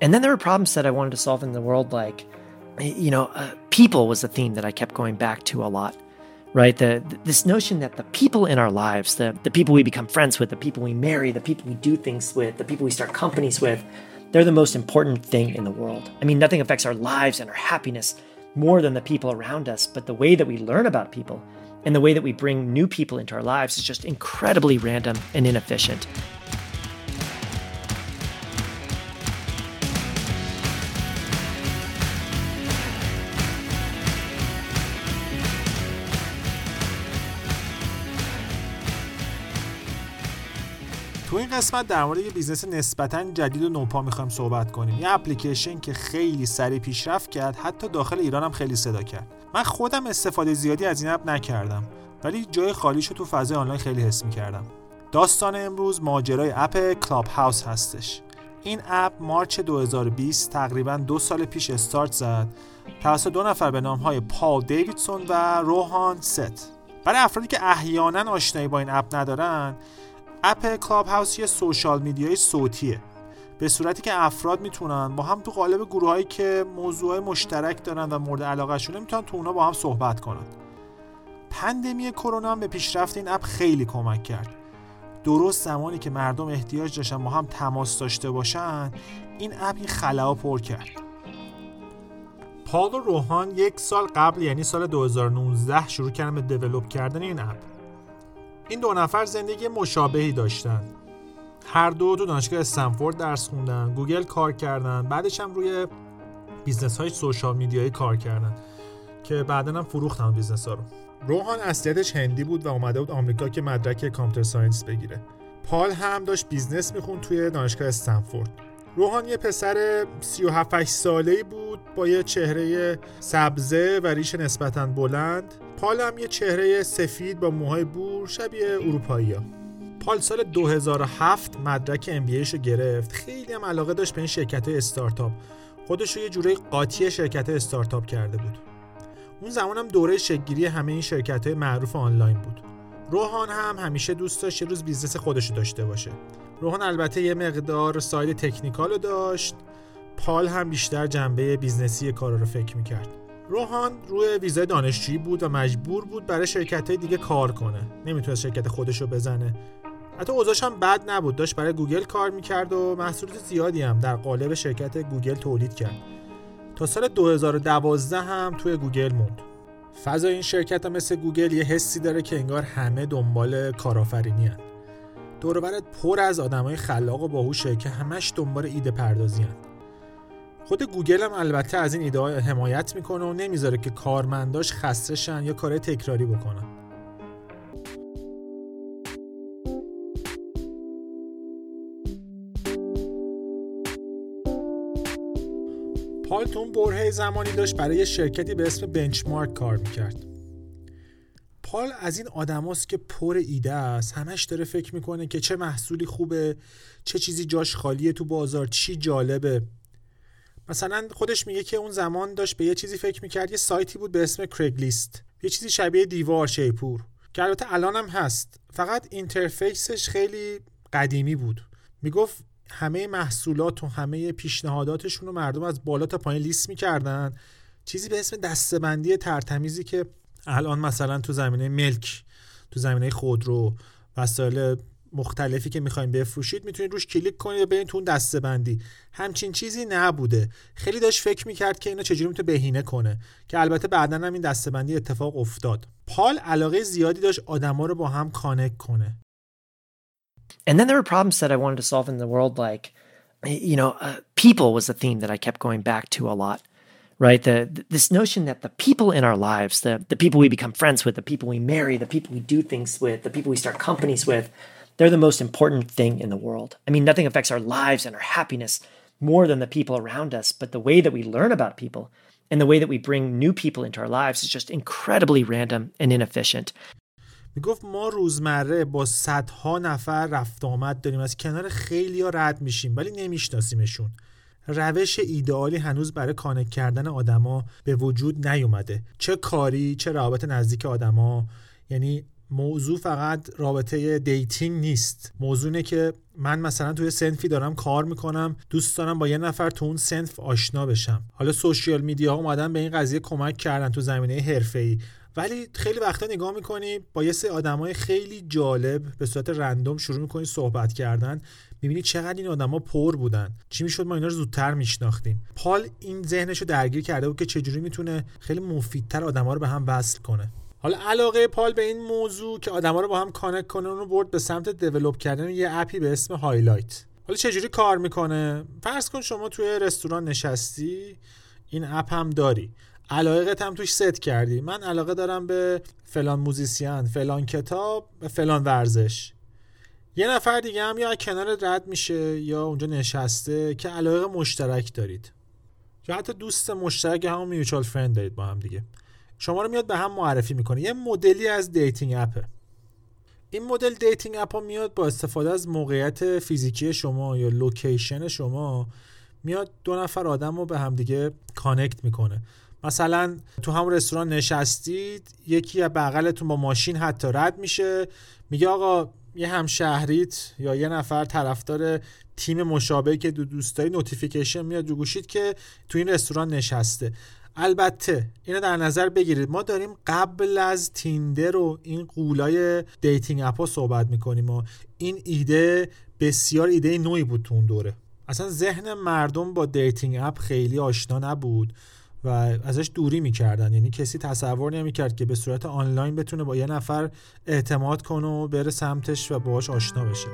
And then there were problems that I wanted to solve in the world, like, you know, uh, people was a theme that I kept going back to a lot, right? The, this notion that the people in our lives, the, the people we become friends with, the people we marry, the people we do things with, the people we start companies with, they're the most important thing in the world. I mean, nothing affects our lives and our happiness more than the people around us, but the way that we learn about people and the way that we bring new people into our lives is just incredibly random and inefficient. قسمت در مورد یه business نسبتا جدید و نوپا می‌خوایم صحبت کنیم. یه اپلیکیشن که خیلی سریع پیشرفت کرد حتی داخل ایران هم خیلی صدا کرد. من خودم استفاده زیادی از این اپ نکردم ولی جای خالیشو تو فضای آنلاین خیلی حس می‌کردم. داستان امروز ماجرای اپ Clubhouse هستش. این اپ March 2020 تقریبا دو سال پیش استارت زد. توسط دو نفر به نام های پال دیویسون و روهان سث. برای افرادی که احیانا آشنایی با این اپ ندارن اپ Clubhouse یه social media ی صوتیه. به صورتی که افراد می‌تونن با هم تو قالب گروه هایی که موضوع مشترک دارن و مورد علاقه شونه می‌تونن تو اونا با هم صحبت کنن. pandemic کرونا هم به پیشرفت این اپ خیلی کمک کرد. درست زمانی که مردم احتیاج داشتن با هم تماس داشته باشن این اپ این خلا پر کرد. پال و روهان یک سال قبل یعنی سال 2019 شروع کردن به develop کردن این اپ. این دو نفر زندگی مشابهی داشتن. هر دو تو دانشگاه استنفورد درس خوندن گوگل کار کردن بعدش هم روی business های social media یی کار کردن که بعدا هم فروختن business ها رو. روهان اصلیتش هندی بود و اومده بود آمریکا که مدرک computer science بگیره. پال هم داشت business می‌خوند توی دانشگاه استنفورد. روهان یه پسر 37 ساله بود با یه چهره سبزه و ریش نسبتا بلند. پال هم یه چهره سفید با موهای بور شبیه اروپایی ها. پال سال 2007 مدرک MBA ش رو گرفت. خیلی هم علاقه داشت به این شرکت استارتاپ. خودش رو یه جورای قاطی شرکت استارتاپ کرده بود. اون زمان هم دوره شکل گیری همه این شرکت های معروف آنلاین بود. روهان هم همیشه دوست داشت یه روز business خودش رو داشته باشه. روهان البته یه مقدار side technical رو داشت. پال هم بیشتر جنبه business ی کار رو فکر می‌کرد. روهان روی ویزای دانشجویی بود و مجبور بود برای شرکت های دیگه کار کنه. نمی‌تونست شرکت خودش رو بزنه. حتی اوضاعش هم بد نبود. داشت برای گوگل کار می‌کرد و محصولات زیادی هم در قالب شرکت گوگل تولید کرد. تا سال 2012 هم توی گوگل موند. فضای این شرکت هم مثل گوگل یه حسی داره که انگار همه دنبال کارآفرینی هن. دورورت پر از آدمای خلاق و باهوشه که همش دنبال ایده پردازی هن. خود گوگل هم البته از این ایده حمایت می‌کنه و نمی‌ذاره که کارمنداش خسته شن یا کار تکراری بکنن پال تو برهه زمانی داشت برای شرکتی به اسم بنچمارک کار می‌کرد پال از این آدماست که پر ایده است. همش داره فکر می‌کنه که چه محصولی خوبه چه چیزی جاش خالیه تو بازار چی جالبه. مثلا خودش میگه که اون زمان داشت به یه چیزی فکر می‌کرد یه سایتی بود به اسم کرگلیست یه چیزی شبیه دیوار شیپور. که البته الان هم هست. فقط اینترفیسش خیلی قدیمی بود. می‌گفت همه محصولات و همه پیشنهاداتشون رو مردم از بالا تا پایین لیست می‌کردن. چیزی به اسم دسته‌بندی تر تمیزی که الان مثلا تو زمینه ملک تو زمینه خودرو وسایل مختلفی که می‌خواین بفروشید می‌تونید روش کلیک کنید و برید تو اون دسته‌بندی همچین چیزی نبوده. خیلی داشت فکر می‌کرد که اینو چجوری می‌تونه بهینه کنه که البته بعدا هم این دسته‌بندی اتفاق افتاد. پال علاقه زیادی داشت آدما رو با هم connect کنه. And then there were problems that I wanted to solve in the world, like, you know, uh, people was a theme that I kept going back to a lot, right? The, this notion that the people in our lives, the, the people we become friends with, the people we marry, the people we do things with, the people we start companies with, they're the most important thing in the world. I mean, nothing affects our lives and our happiness more than the people around us, but the way that we learn about people and the way that we bring new people into our lives is just incredibly random and inefficient. میگفت ما روزمره با صدها نفر رفت آمد داریم از کنار خیلی ها رد میشیم ولی نمیشناسیمشون روش ایدئالی هنوز برای connect کردن آدما به وجود نیومده. چه کاری چه روابط نزدیک آدما. یعنی موضوع فقط رابطه dating نیست. موضوع اینه که من مثلا توی صنفی دارم کار می‌کنم دوست دارم با یه نفر تو اون صنف آشنا بشم. حالا social media اومدن به این قضیه کمک کردن تو زمینه ای ولی خیلی وقتا نگاه می‌کنی با یه سری آدمای خیلی جالب به صورت random شروع می‌کنی صحبت کردن می‌بینی چقدر این آدما پر بودن. چی می‌شد؟ ما اینا رو زودتر میشناختیم. پال این ذهنش رو درگیر کرده بود که چجوری می‌تونه خیلی مفیدتر آدما رو به هم وصل کنه. حالا علاقه پال به این موضوع که آدما رو با هم connect کنه اون رو برد به سمت develop کردن یه appی به اسم Highlight حالا چجوری کار می‌کنه؟ فرض کن شما توی رستوران نشستی این app هم داری. علاقت هم توش ست کردی. من علاقه دارم به فلان موزیسین فلان کتاب فلان ورزش. یه نفر دیگه هم یا کنار رد میشه یا اونجا نشسته که علاقه مشترک دارید. یا حتی دوست مشترک همون mutual friend دارید با هم دیگه. شما رو میاد به هم معرفی می‌کنه. یه مدلی از dating appه. این مدل dating app ها میاد با استفاده از موقعیت فیزیکی شما یا location شما میاد دو نفر آدم رو به همدیگه connect می‌کنه. مثلا تو همون رستوران نشستید یکی از بغلتون با ماشین حتی رد میشه. میگه آقا یه همشهریت یا یه نفر طرفدار تیم مشابه که دو دوستایی notification میاد رو گوشیت که تو این رستوران نشسته. البته اینو در نظر بگیرید ما داریم قبل از Tinder و این قولای dating app ها صحبت می‌کنیم و این ایده بسیار ایده نویی بود تو اون دوره. اصلا ذهن مردم با dating app خیلی آشنا نبود. و ازش دوری می‌کردن. یعنی کسی تصور نمی‌کرد که به صورت آنلاین بتونه با یه نفر اعتماد کنه و بره سمتش و باهاش آشنا بشه.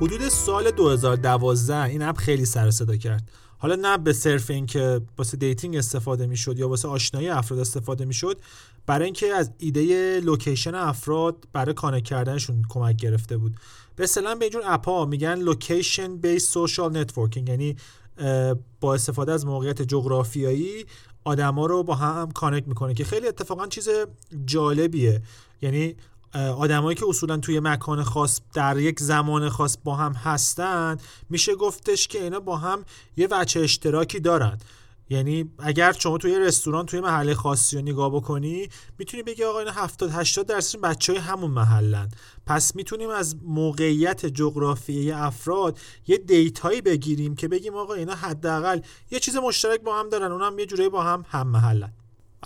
حدود سال 2012 این app خیلی سر صدا کرد. حالا نه به صرف اینکه واسه dating استفاده می‌شد یا واسه آشنایی افراد استفاده می‌شد برای اینکه از ایده location افراد برای connect کردنشون کمک گرفته بود. به اصطلاح به اینجور app میگن location based social networking یعنی با استفاده از موقعیت جغرافیایی آدما رو با هم connect می‌کنه که خیلی اتفاقا چیز جالبیه. یعنی آدمایی که اصولا توی مکان خاص در یک زمان خاص با هم هستن میشه گفتش که اینا با هم یه وجه اشتراکی دارن. یعنی اگر شما توی رستوران توی محله خاصی رو نگاه بکنی می‌تونی بگی آقا اینا 70 80 درصد بچه های همون محلن. پس می‌تونیم از موقعیت جغرافیایی افراد یه دیتایی بگیریم که بگیم آقا اینا حداقل یه چیز مشترک با هم دارن اونم یه جوری با هم هم محلن.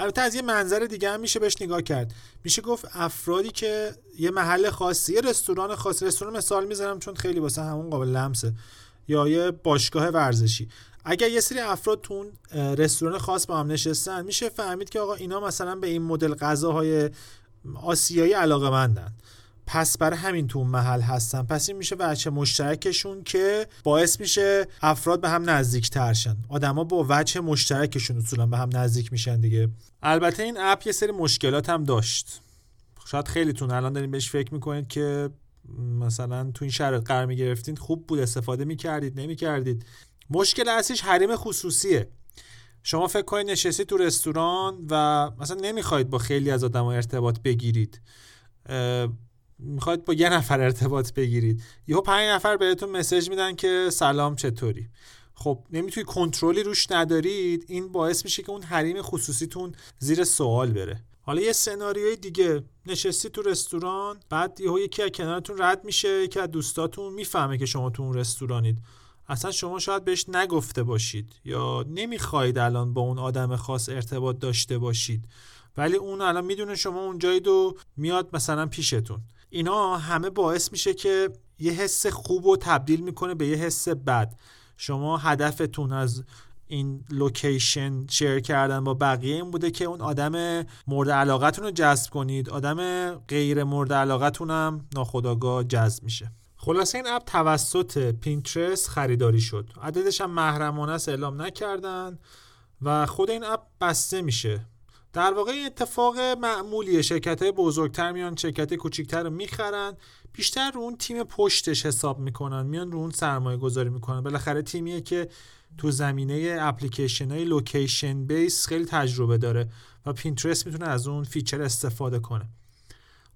البته از یه منظر دیگه هم میشه بهش نگاه کرد. میشه گفت افرادی که یه محل خاصی یه رستوران خاص رستوران مثال می‌زنم چون خیلی واسه همون قابل لمسه. یا یه باشگاه ورزشی. اگر یه سری افراد تو رستوران خاص با هم نشستن میشه فهمید که آقا اینا مثلا به این مدل غذاهای آسیایی علاقه مندن پس برای همین تو اون محل هستن. پس این میشه وجه مشترکشون که باعث میشه افراد به هم نزدیک ترشن آدما با وجه مشترکشون اصولا به هم نزدیک میشن دیگه. البته این اپ یه سری مشکلات هم داشت. شاید خیلیتون الان دارین بهش فکر می‌کنید که مثلا تو این شرایط قرار می‌گرفتین خوب بود استفاده می‌کردید نمی‌کردید. مشکل اصلیش حریم خصوصیه. شما فکر کنید نشستید تو رستوران و مثلا نمی‌خواید با خیلی از آدم ارتباط بگیرید. می‌خواید با یه نفر ارتباط بگیرید. یهو پنج نفر بهتون مسج میدن که سلام چطوری؟ خب نمی‌تونی کنترلی روش ندارید این باعث میشه که اون حریم خصوصیتون زیر سوال بره. حالا یه سناریوی دیگه. نشستی تو رستوران بعد یهو یکی از کنارتون رد میشه یکی از دوستاتون می‌فهمه که شما تو اون رستورانید. اصلا شما شاید بهش نگفته باشید یا نمی‌خواید الان با اون آدم خاص ارتباط داشته باشید. ولی اون الان می‌دونه شما اونجایید و میاد مثلا پیشتون. اینا همه باعث میشه که یه حس خوب و تبدیل می‌کنه به یه حس بد. شما هدفتون از این location share کردن با بقیه این بوده که اون آدم مورد علاقتون رو جذب کنید. آدم غیر مورد علاقتون هم ناخودآگاه جذب میشه. خلاصه این app توسط Pinterest خریداری شد. عددش هم محرمانه اعلام نکردن و خود این app بسته میشه. در واقع اتفاق معمولیه. شرکت های بزرگتر میان شرکت کوچیکتر رو می‌خرن. بیشتر رو اون تیم پشتش حساب می‌کنن میان رو اون سرمایه گذاری می‌کنن. بالاخره تیمیه که تو زمینه اپلیکیشن های location based خیلی تجربه داره و Pinterest می‌تونه از اون feature استفاده کنه.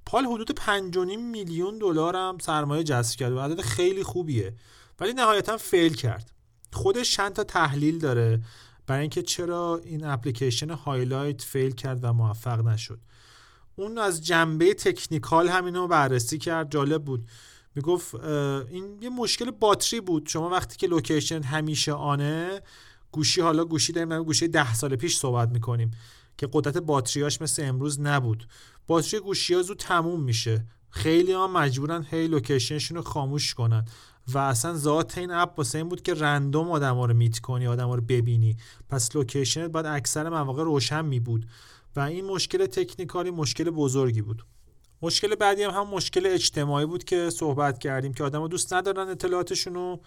پال حدود 5.5 میلیون دلار هم سرمایه جذب کرد و عدد خیلی خوبیه. ولی نهایتا fail کرد. خودش چند تا تحلیل داره. برای اینکه چرا این application Highlight fail کرد و موفق نشد. اون از جنبه technical همینو بررسی کرد جالب بود. می‌گفت این یه مشکل باتری بود. شما وقتی که location همیشه onه گوشی حالا گوشی داریم گوشی ده سال پیش صحبت می‌کنیم که قدرت باتریاش مثل امروز نبود. باتری گوشی ها زود تموم میشه. خیلی ها مجبورن هی locationشون رو خاموش کنن. و اصلا ذات این app واسه این بود که random آدم ها رو meet کنی آدم ها رو ببینی. پس locationت باید اکثر مواقع روشن می بود. و این مشکل technicalی مشکل بزرگی بود. مشکل بعدی هم هم مشکل اجتماعی بود که صحبت کردیم که آدم دوست ندارن اطلاعاتشون رو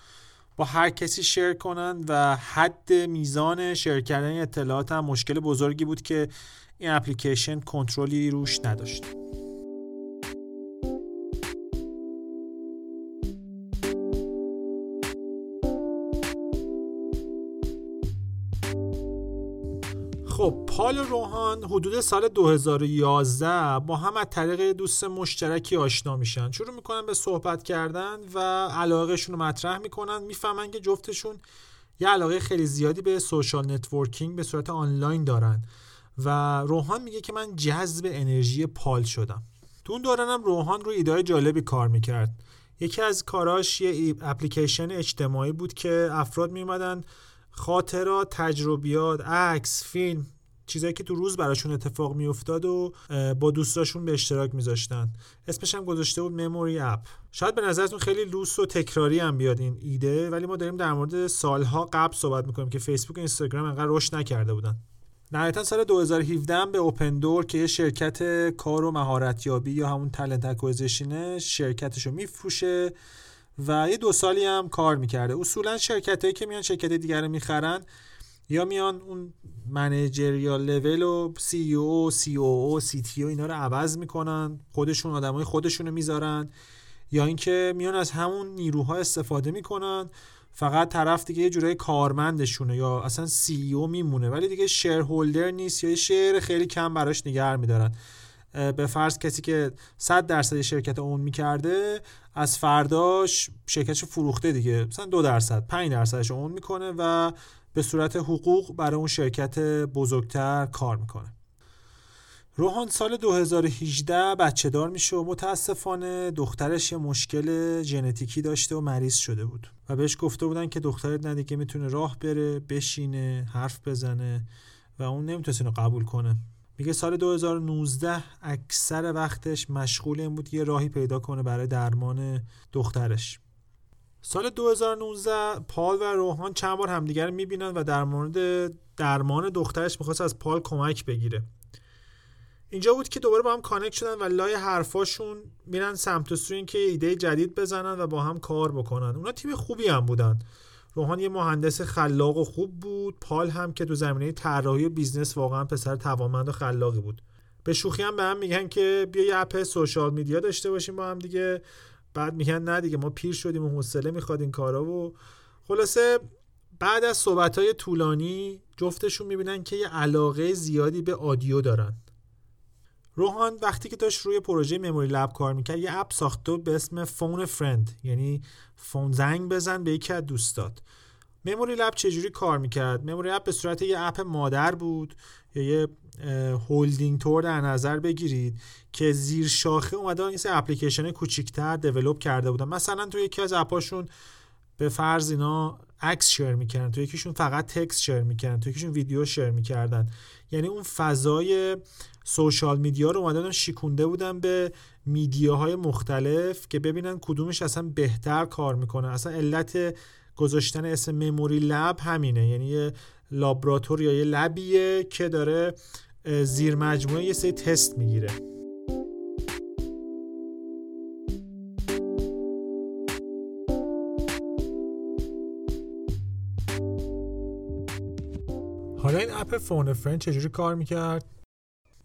با هر کسی share کنن و حد میزان share کردن اطلاعات هم مشکل بزرگی بود که این اپلیکیشن کنترلی روش نداشت. خب پال روحان حدود سال 2011 با هم از طریق دوست مشترکی آشنا میشن. شروع می‌کنن به صحبت کردن و علاقهشون رو مطرح می‌کنن. می‌فهمن که جفتشون یه علاقه خیلی زیادی به social networking به صورت آنلاین دارن و روحان میگه که من جذب انرژی پال شدم. تو اون دورانم روحان رو ایده جالبی کار می‌کرد. یکی از کاراش یه اپلیکیشن اجتماعی بود که افراد میمدن خاطرات تجربیات عکس فیلم چیزایی که تو روز براشون اتفاق میافتاد و با دوستاشون به اشتراک میذاشتن. اسمش هم گذاشته بود Memory App شاید به نظرتون خیلی لوس و تکراری هم بیاد این ایده ولی ما داریم در مورد سالها قبل صحبت می‌کنیم که فیسبوک و اینستاگرام انقدر رشد نکرده بودن. نهایتا سال 2017 به OpenDoor که یه شرکت کار و مهارتیابی یا همون talent acquisition شرکتش رو میفروشه. و یه دو سالی هم کار می‌کرده. اصولا شرکت هایی که میان شرکت دیگر رو می‌خرن یا میان اون منیجریال لول و سی او سی او سی تی او اینا رو عوض می‌کنن خودشون آدمای خودشون رو می‌ذارن یا اینکه میان از همون نیروها استفاده می‌کنن. فقط طرف دیگه یه جورای کارمندشونه یا اصلا سی او میمونه ولی دیگه شیر هولدر نیست یا یه شیر خیلی کم براش نگه میدارن. به فرض کسی که 100 درصد شرکت اون می‌کرده از فرداش شرکتش فروخته دیگه. مثلا دو درصد 5 درصدش اون می‌کنه و به صورت حقوق برای اون شرکت بزرگتر کار می‌کنه. روحان سال 2018 بچه دار میشه و متاسفانه دخترش یه مشکل ژنتیکی داشته و مریض شده بود. و بهش گفته بودن که دخترت ندیگه می‌تونه راه بره بشینه حرف بزنه و اون نمی‌تونه قبول کنه. میگه سال 2019 اکثر وقتش مشغول این بود یه راهی پیدا کنه برای درمان دخترش. سال 2019 پال و روحان چند بار همدیگر می‌بینن و در مورد درمان دخترش می‌خواست از پال کمک بگیره. اینجا بود که دوباره با هم connect شدن و لای حرفاشون میرن سمت و سوی که ایده جدید بزنن و با هم کار بکنن. اونا تیم خوبی هم بودن. روحان یه مهندس خلاق و خوب بود. پال هم که تو زمینه طراحی و business واقعا پسر توانمند و خلاقی بود. به شوخی هم به هم میگن که بیا یه app social media داشته باشیم با هم دیگه. بعد میگن نه دیگه ما پیر شدیم و حوصله می‌خواد این کارا و خلاصه بعد از صحبت های طولانی جفتشون می‌بینن که یه علاقه زیادی به audio دارن. روحان وقتی که داشت روی پروژه Memry Lab کار می‌کرد یه اپ ساخته به اسم Phone Friend یعنی phone زنگ بزن به یکی از دوستات Memry Lab چجوری کار می‌کرد؟ Memry Lab به صورت یه اپ مادر بود یا یه هولدینگ طور در نظر بگیرید که زیر شاخه اومدن یه اپلیکیشن کوچیکتر develop کرده بودن. مثلا تو یکی از اپاشون به فرض اینا عکس شیر می‌کردن. تو یکیشون فقط تکست شیر می‌کردن. تو یکیشون ویدیو شیر می‌کردن. یعنی اون فضای سوشال میدیا رو اومدن شیکونده بودن به میدیاهای مختلف که ببینن کدومش اصلا بهتر کار می‌کنه. اصلا علت گذاشتن اسم مموری لب همینه. یعنی یه لابراتور یا یه لبیه که داره زیر مجموعه یه سری تست می‌گیره. اپ Phone Friend چجوری کار می‌کرد؟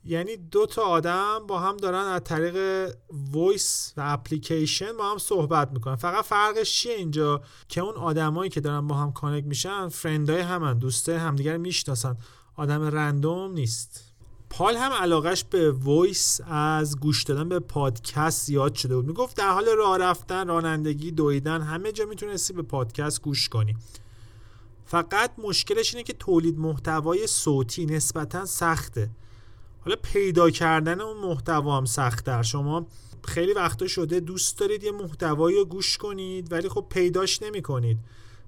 یعنی دو تا آدم با هم دارن از طریق voice و اپلیکیشن با هم صحبت می‌کنن. فقط فرقش چیه اینجا؟ که اون آدمایی که دارن با هم connect میشن friend ای همن دوسته همدیگر می‌شناسن. آدم random نیست. پال هم علاقش به voice از گوش دادن به پادکست زیاد شده بود. می‌گفت در حال راه رفتن رانندگی دویدن همه جا می‌تونستی به پادکست گوش کنی. فقط مشکلش اینه که تولید محتوای صوتی نسبتا سخته. حالا پیدا کردن اون محتوا هم سختتر. شما خیلی وقتا شده دوست دارید یه محتوایی رو گوش کنید ولی خب پیداش نمی کنید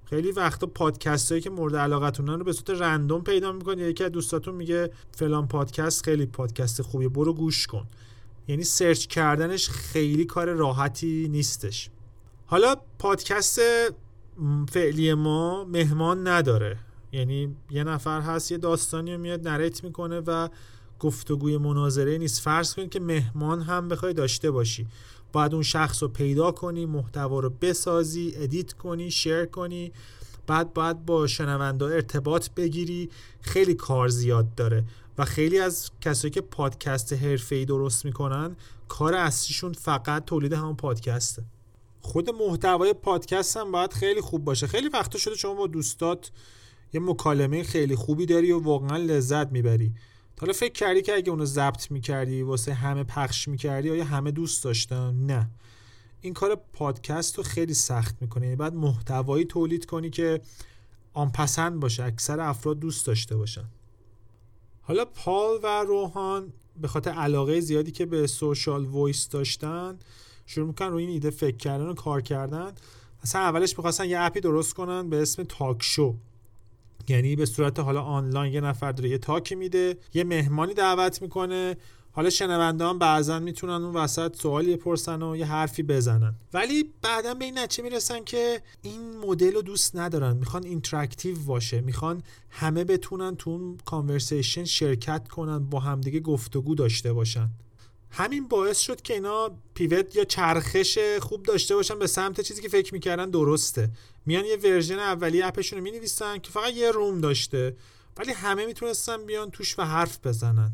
خیلی وقتا پادکست هایی که مورد علاقتونن رو به صورت رندوم پیدا می‌کنید. یکی از دوستاتون میگه فلان پادکست خیلی پادکست خوبی برو گوش کن. یعنی سرچ کردنش خیلی کار راحتی نیستش. حالا پادکست فعلی ما مهمان نداره. یعنی یه نفر هست یه داستانی رو میاد narrate می‌کنه و گفتگوی مناظره نیست. فرض کنید که مهمان هم بخوای داشته باشی. باید اون شخص رو پیدا کنی محتوا رو بسازی edit کنی share کنی. بعد باید با شنونده ارتباط بگیری. خیلی کار زیاد داره. و خیلی از کسایی که پادکست حرفه‌ای درست می‌کنن کار اصلیشون فقط تولید همون پادکسته. خود محتوای پادکست هم باید خیلی خوب باشه. خیلی وقتا شده شما با دوستات یه مکالمه خیلی خوبی داری و واقعا لذت می‌بری. حالا فکر کردی که اگه اونو ضبط می‌کردی واسه همه پخش می‌کردی آیا همه دوست داشتن؟ نه. این کار پادکست رو خیلی سخت می‌کنه. یعنی بعد محتوایی تولید کنی که آنپسند باشه اکثر افراد دوست داشته باشن. حالا پال و روحان به خاطر علاقه زیادی که به social voice داشتن شروع می‌کنن روی این ایده فکر کردن و کار کردن. اصلا اولش می‌خواستن یه اپی درست کنن به اسم talk show یعنی به صورت حالا آنلاین یه نفر داره یه talk ی میده یه مهمانی دعوت می‌کنه. حالا شنونده هم بعضا می‌تونن اون وسط سوالی بپرسن و یه حرفی بزنن. ولی بعدا به این نتیجه می‌رسن که این مدل رو دوست ندارن. می‌خوان interactive باشه. می‌خوان همه بتونن تو اون conversation شرکت کنن با همدیگه گفتگو داشته باشن. همین باعث شد که اینا pivot یا چرخش خوب داشته باشن به سمت چیزی که فکر می‌کردن درسته. میان یه version اولی اپشون رو می‌نویسن که فقط یه room داشته ولی همه می‌تونستن بیان توش و حرف بزنن.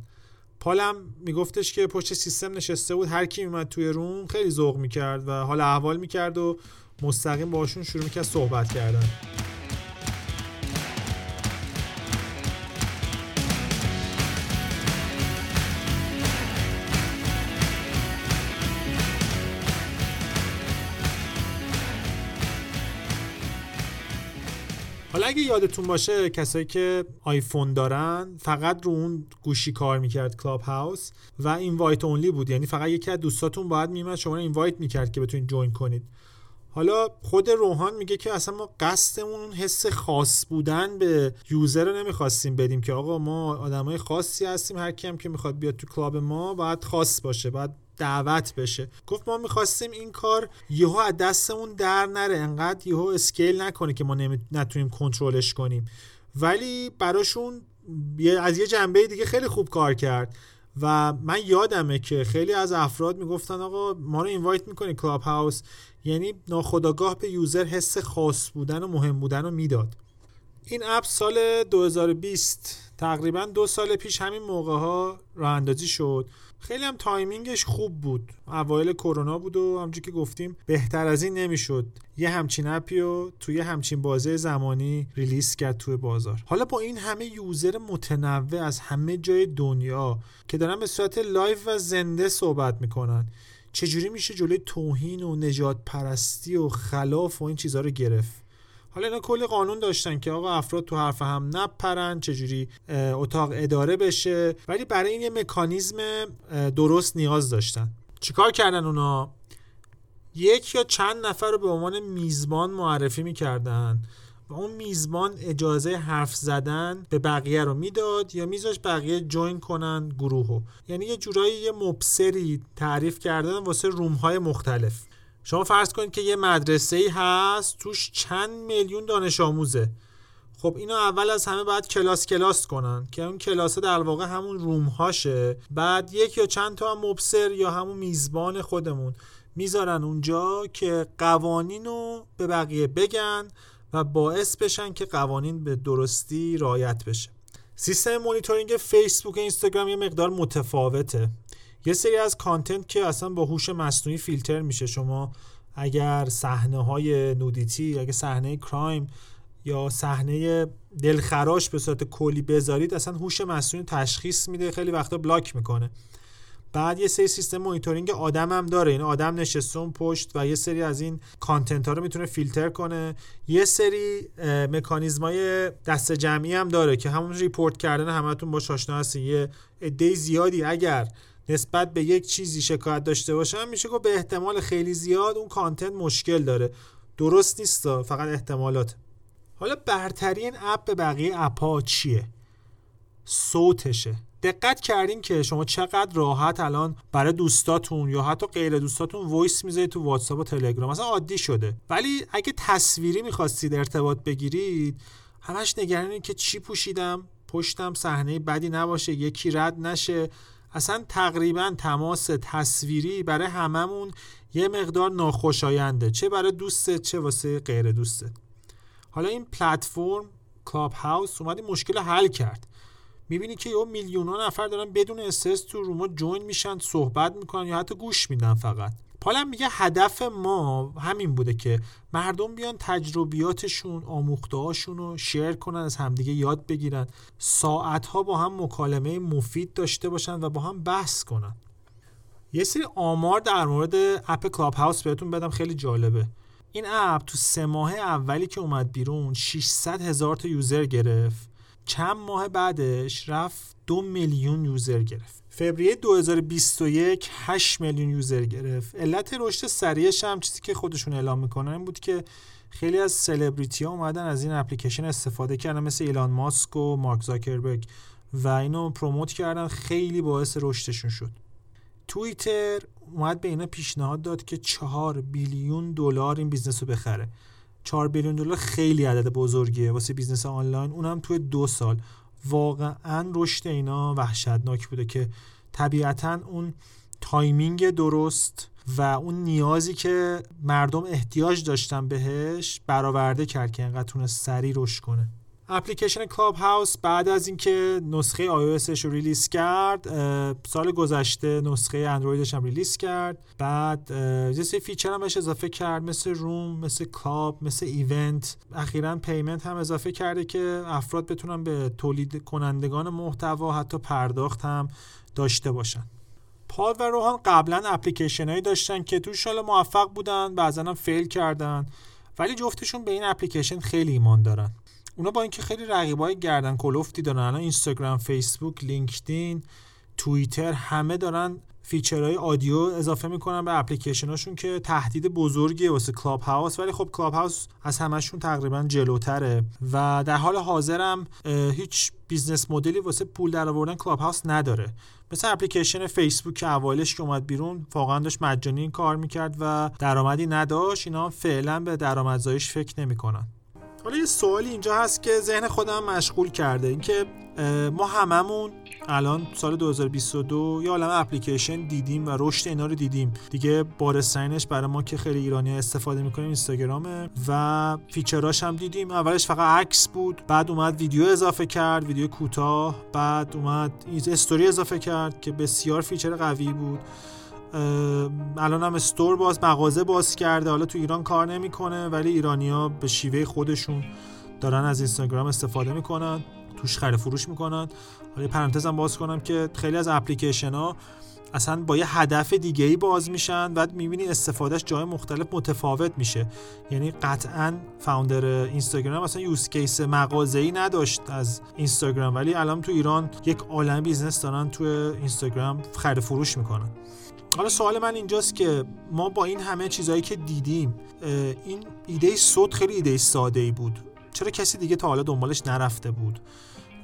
پالم میگفتش که پشت سیستم نشسته بود. هر کی میومد توی room خیلی ذوق می‌کرد و حال احوال می‌کرد و مستقیم باشون شروع می‌کرد صحبت کردن. حالا اگه یادتون باشه کسایی که آیفون دارن فقط رو اون گوشی کار می‌کرد کلاب هاوس و invite only بود. یعنی فقط یکی از دوستاتون باید میمد شما invite می‌کرد که بتونید join کنید. حالا خود روحان میگه که اصلا ما قصدمون حس خاص بودن به user رو نمی‌خواستیم بدیم که آقا ما آدمای خاصی هستیم هر کی هم که می‌خواد بیاد تو club ما باید خاص باشه باید دعوت بشه. گفت ما می‌خواستیم این کار یهو از دستمون در نره. انقدر یهو scale نکنه که ما نتونیم کنترلش کنیم. ولی براشون از یه جنبه دیگه خیلی خوب کار کرد. و من یادمه که خیلی از افراد می‌گفتن آقا ما رو invite می‌کنی کلاب هاوس یعنی ناخودآگاه به user حس خاص بودن و مهم بودن رو می‌داد. این اپ سال 2020 تقریبا دو سال پیش همین موقع ها راه اندازی شد. خیلی هم timing ش خوب بود. اوایل کرونا بود و همونجوری که گفتیم بهتر از این نمی‌شد. یه همچین اپی رو توی همچین بازه زمانی release کرد توی بازار. حالا با این همه user متنوع از همه جای دنیا که دارن به صورت live و زنده صحبت می‌کنن چجوری میشه جلوی توهین و نجات پرستی و خلاف و این چیزها رو گرفت؟ حالا اینا کلی قانون داشتن که آقا افراد تو حرف هم نپرن چجوری اتاق اداره بشه. ولی برای این یه مکانیزم درست نیاز داشتن. چیکار کردن اونا؟ یک یا چند نفر رو به عنوان میزبان معرفی می‌کردن و اون میزبان اجازه حرف زدن به بقیه رو می‌داد یا میذاش بقیه جوین کنن گروهو. یعنی یه جورایی یه مبصری تعریف کردن واسه روم های مختلف. شما فرض کنید که یه مدرسه ای هست توش چند میلیون دانش آموزه. خب اینو اول از همه باید کلاس کلاس کنن که اون کلاس در واقع همون روم هاشه بعد یک یا چند تا هم مبصر یا همون میزبان خودمون می‌ذارن اونجا که قوانین رو به بقیه بگن و باعث بشن که قوانین به درستی رعایت بشه. سیستم مونیتورینگ فیسبوک و اینستاگرام یه مقدار متفاوته. یه سری از content که اصلا با هوش مصنوعی فیلتر میشه. شما اگر صحنه های nudity اگر صحنه crime یا صحنه دلخراش به صورت کلی بذارید اصلا هوش مصنوعی تشخیص میده خیلی وقتا block می‌کنه. بعد یه سری سیستم مونیتورینگ آدم هم داره. این آدم نشسته اون پشت و یه سری از این content ها رو می‌تونه فیلتر کنه. یه سری مکانیزمای دسته جمعی هم داره که همون report کردن همتون باهاش آشنا هستین یه عده زیادی اگر نسبت به یک چیزی شکایت داشته باشن میشه گفت به احتمال خیلی زیاد اون content مشکل داره. درست نیست فقط احتمالات. حالا برتری این اپ به بقیه اپا چیه؟ صوتشه. دقت کردین که شما چقدر راحت الان برای دوستاتون یا حتی غیر دوستاتون voice می‌ذارید تو واتساپ و تلگرام. مثلا عادی شده. ولی اگه تصویری می‌خواستید ارتباط بگیرید همش نگرانید که چی پوشیدم پشتم صحنه بدی نباشه یکی رد نشه. اصلا تقریبا تماس تصویری برای هممون یه مقدار ناخوشاینده. چه برای دوستت چه واسه غیر دوستت. حالا این پلتفرم کلاب هاوس اومد مشکل حل کرد. می‌بینی که یه میلیون نفر دارن بدون استرس تو روما جوین میشن صحبت می‌کنن یا حتی گوش میدن فقط. حالا میگه هدف ما همین بوده که مردم بیان تجربیاتشون آموخته هاشون رو share کنن از همدیگه یاد بگیرن. ساعت ها با هم مکالمه مفید داشته باشن و با هم بحث کنن. یه سری آمار در مورد اپ کلاب هاوس بهتون بدم خیلی جالبه. این اپ تو سه ماه اولی که اومد بیرون 600 هزار تا user گرفت. چند ماه بعدش رفت دو میلیون user گرفت. فوریه 2021 8 میلیون user گرفت. علت رشد سریعش هم چیزی که خودشون اعلام می‌کنن این بود که خیلی از سلبریتی ها اومدن از این اپلیکیشن استفاده کردن مثل ایلان ماسک و مارک زاکربرگ و اینو promote کردن. خیلی باعث رشدشون شد. توییتر اومد به اینا پیشنهاد داد که چهار billion دلار این business رو بخره. 4 billion دلار خیلی عدد بزرگیه واسه business آنلاین. اونم توی دو سال. واقعا رشد اینا وحشتناک بوده که طبیعتا اون timing درست و اون نیازی که مردم احتیاج داشتن بهش برآورده کرد که انقدر تونست سریع رشد کنه. اپلیکیشن کلاب هاوس بعد از اینکه نسخه iOS رو release کرد سال گذشته نسخه اندرویدش هم release کرد. بعد یه سری feature هم بهش اضافه کرد مثل room مثل club مثل event. اخیرا payment هم اضافه کرده که افراد بتونن به تولید کنندگان محتوا حتی پرداخت هم داشته باشن. پال و روهان قبلا اپلیکیشن هایی داشتن که توش حالا موفق بودن بعضا هم fail کردن ولی جفتشون به این اپلیکیشن خیلی ایمان دارن. اونا با اینکه خیلی رقیبای گردن کلفتی دارن الان اینستاگرام فیسبوک لینکدین توییتر همه دارن feature های audio اضافه می‌کنن به اپلیکیشناشون که تهدید بزرگی واسه کلاب هاوس ولی خب کلاب هاوس از همشون تقریبا جلوتره و در حال حاضرم هیچ business model ی واسه پول در آوردن کلاب هاوس نداره. مثل اپلیکیشن فیسبوک که اولش که اومد بیرون واقعا داشت مجانی کار می‌کرد و درآمدی نداشت. اینا فعلا به درآمدزاییش فکر نمی‌کنن. حالا یه سوالی اینجا هست که ذهن خودم مشغول کرده. اینکه ما هممون الان سال 2022 یا عالم اپلیکیشن دیدیم و رشد اینا رو دیدیم. دیگه بارسترینش برای ما که خیلی ایرانی استفاده می‌کنیم اینستاگرامه و فیچراش هم دیدیم. اولش فقط عکس بود بعد اومد ویدیو اضافه کرد ویدیو کوتاه بعد اومد استوری اضافه کرد که بسیار feature قوی بود. الان هم store باز مغازه باز کرده. حالا تو ایران کار نمی‌کنه ولی ایرانیا به شیوه خودشون دارن از اینستاگرام استفاده می‌کنن توش خرید فروش می‌کنن. حالا پرانتز هم باز کنم که خیلی از اپلیکیشن ها اصلا با یه هدف دیگه ای باز میشن بعد می‌بینی استفادهش جای مختلف متفاوت میشه. یعنی قطعا founder اینستاگرام اصلا use case مغازه ای نداشت از اینستاگرام. ولی الان تو ایران یک عالم business دارن تو اینستاگرام خرید فروش می‌کنن. حالا سوال من اینجاست که ما با این همه چیزهایی که دیدیم این ایده صوت خیلی ایده ساده ای بود. چرا کسی دیگه تا حالا دنبالش نرفته بود؟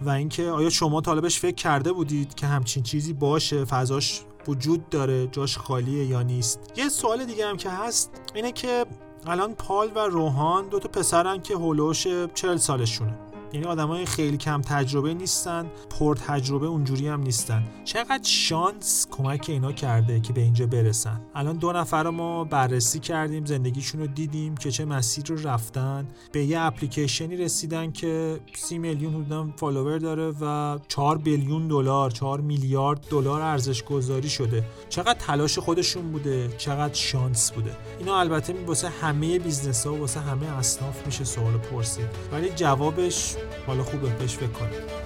و اینکه آیا شما طالبش فکر کرده بودید که همچین چیزی باشه فضاش وجود داره جاش خالیه یا نیست؟ یه سوال دیگه هم که هست اینه که الان پال و روحان دو تا پسرن که هولوش 40 سالشونه. یعنی آدمای خیلی کم تجربه نیستن پر تجربه اونجوری هم نیستن. چقدر شانس کمک اینا کرده که به اینجا برسن. الان دو نفر ما بررسی کردیم زندگیشون رو دیدیم که چه مسیر رو رفتن. به یه اپلیکیشنی رسیدن که سی میلیون حدودا فالوور داره و 4 billion دلار 4 میلیارد دلار ارزش گذاری شده. چقدر تلاش خودشون بوده چقدر شانس بوده. اینا البته واسه همه business ها و واسه همه اصناف میشه سوال پرسید. ولی جوابش حالا خوبه بهش فکر کنید.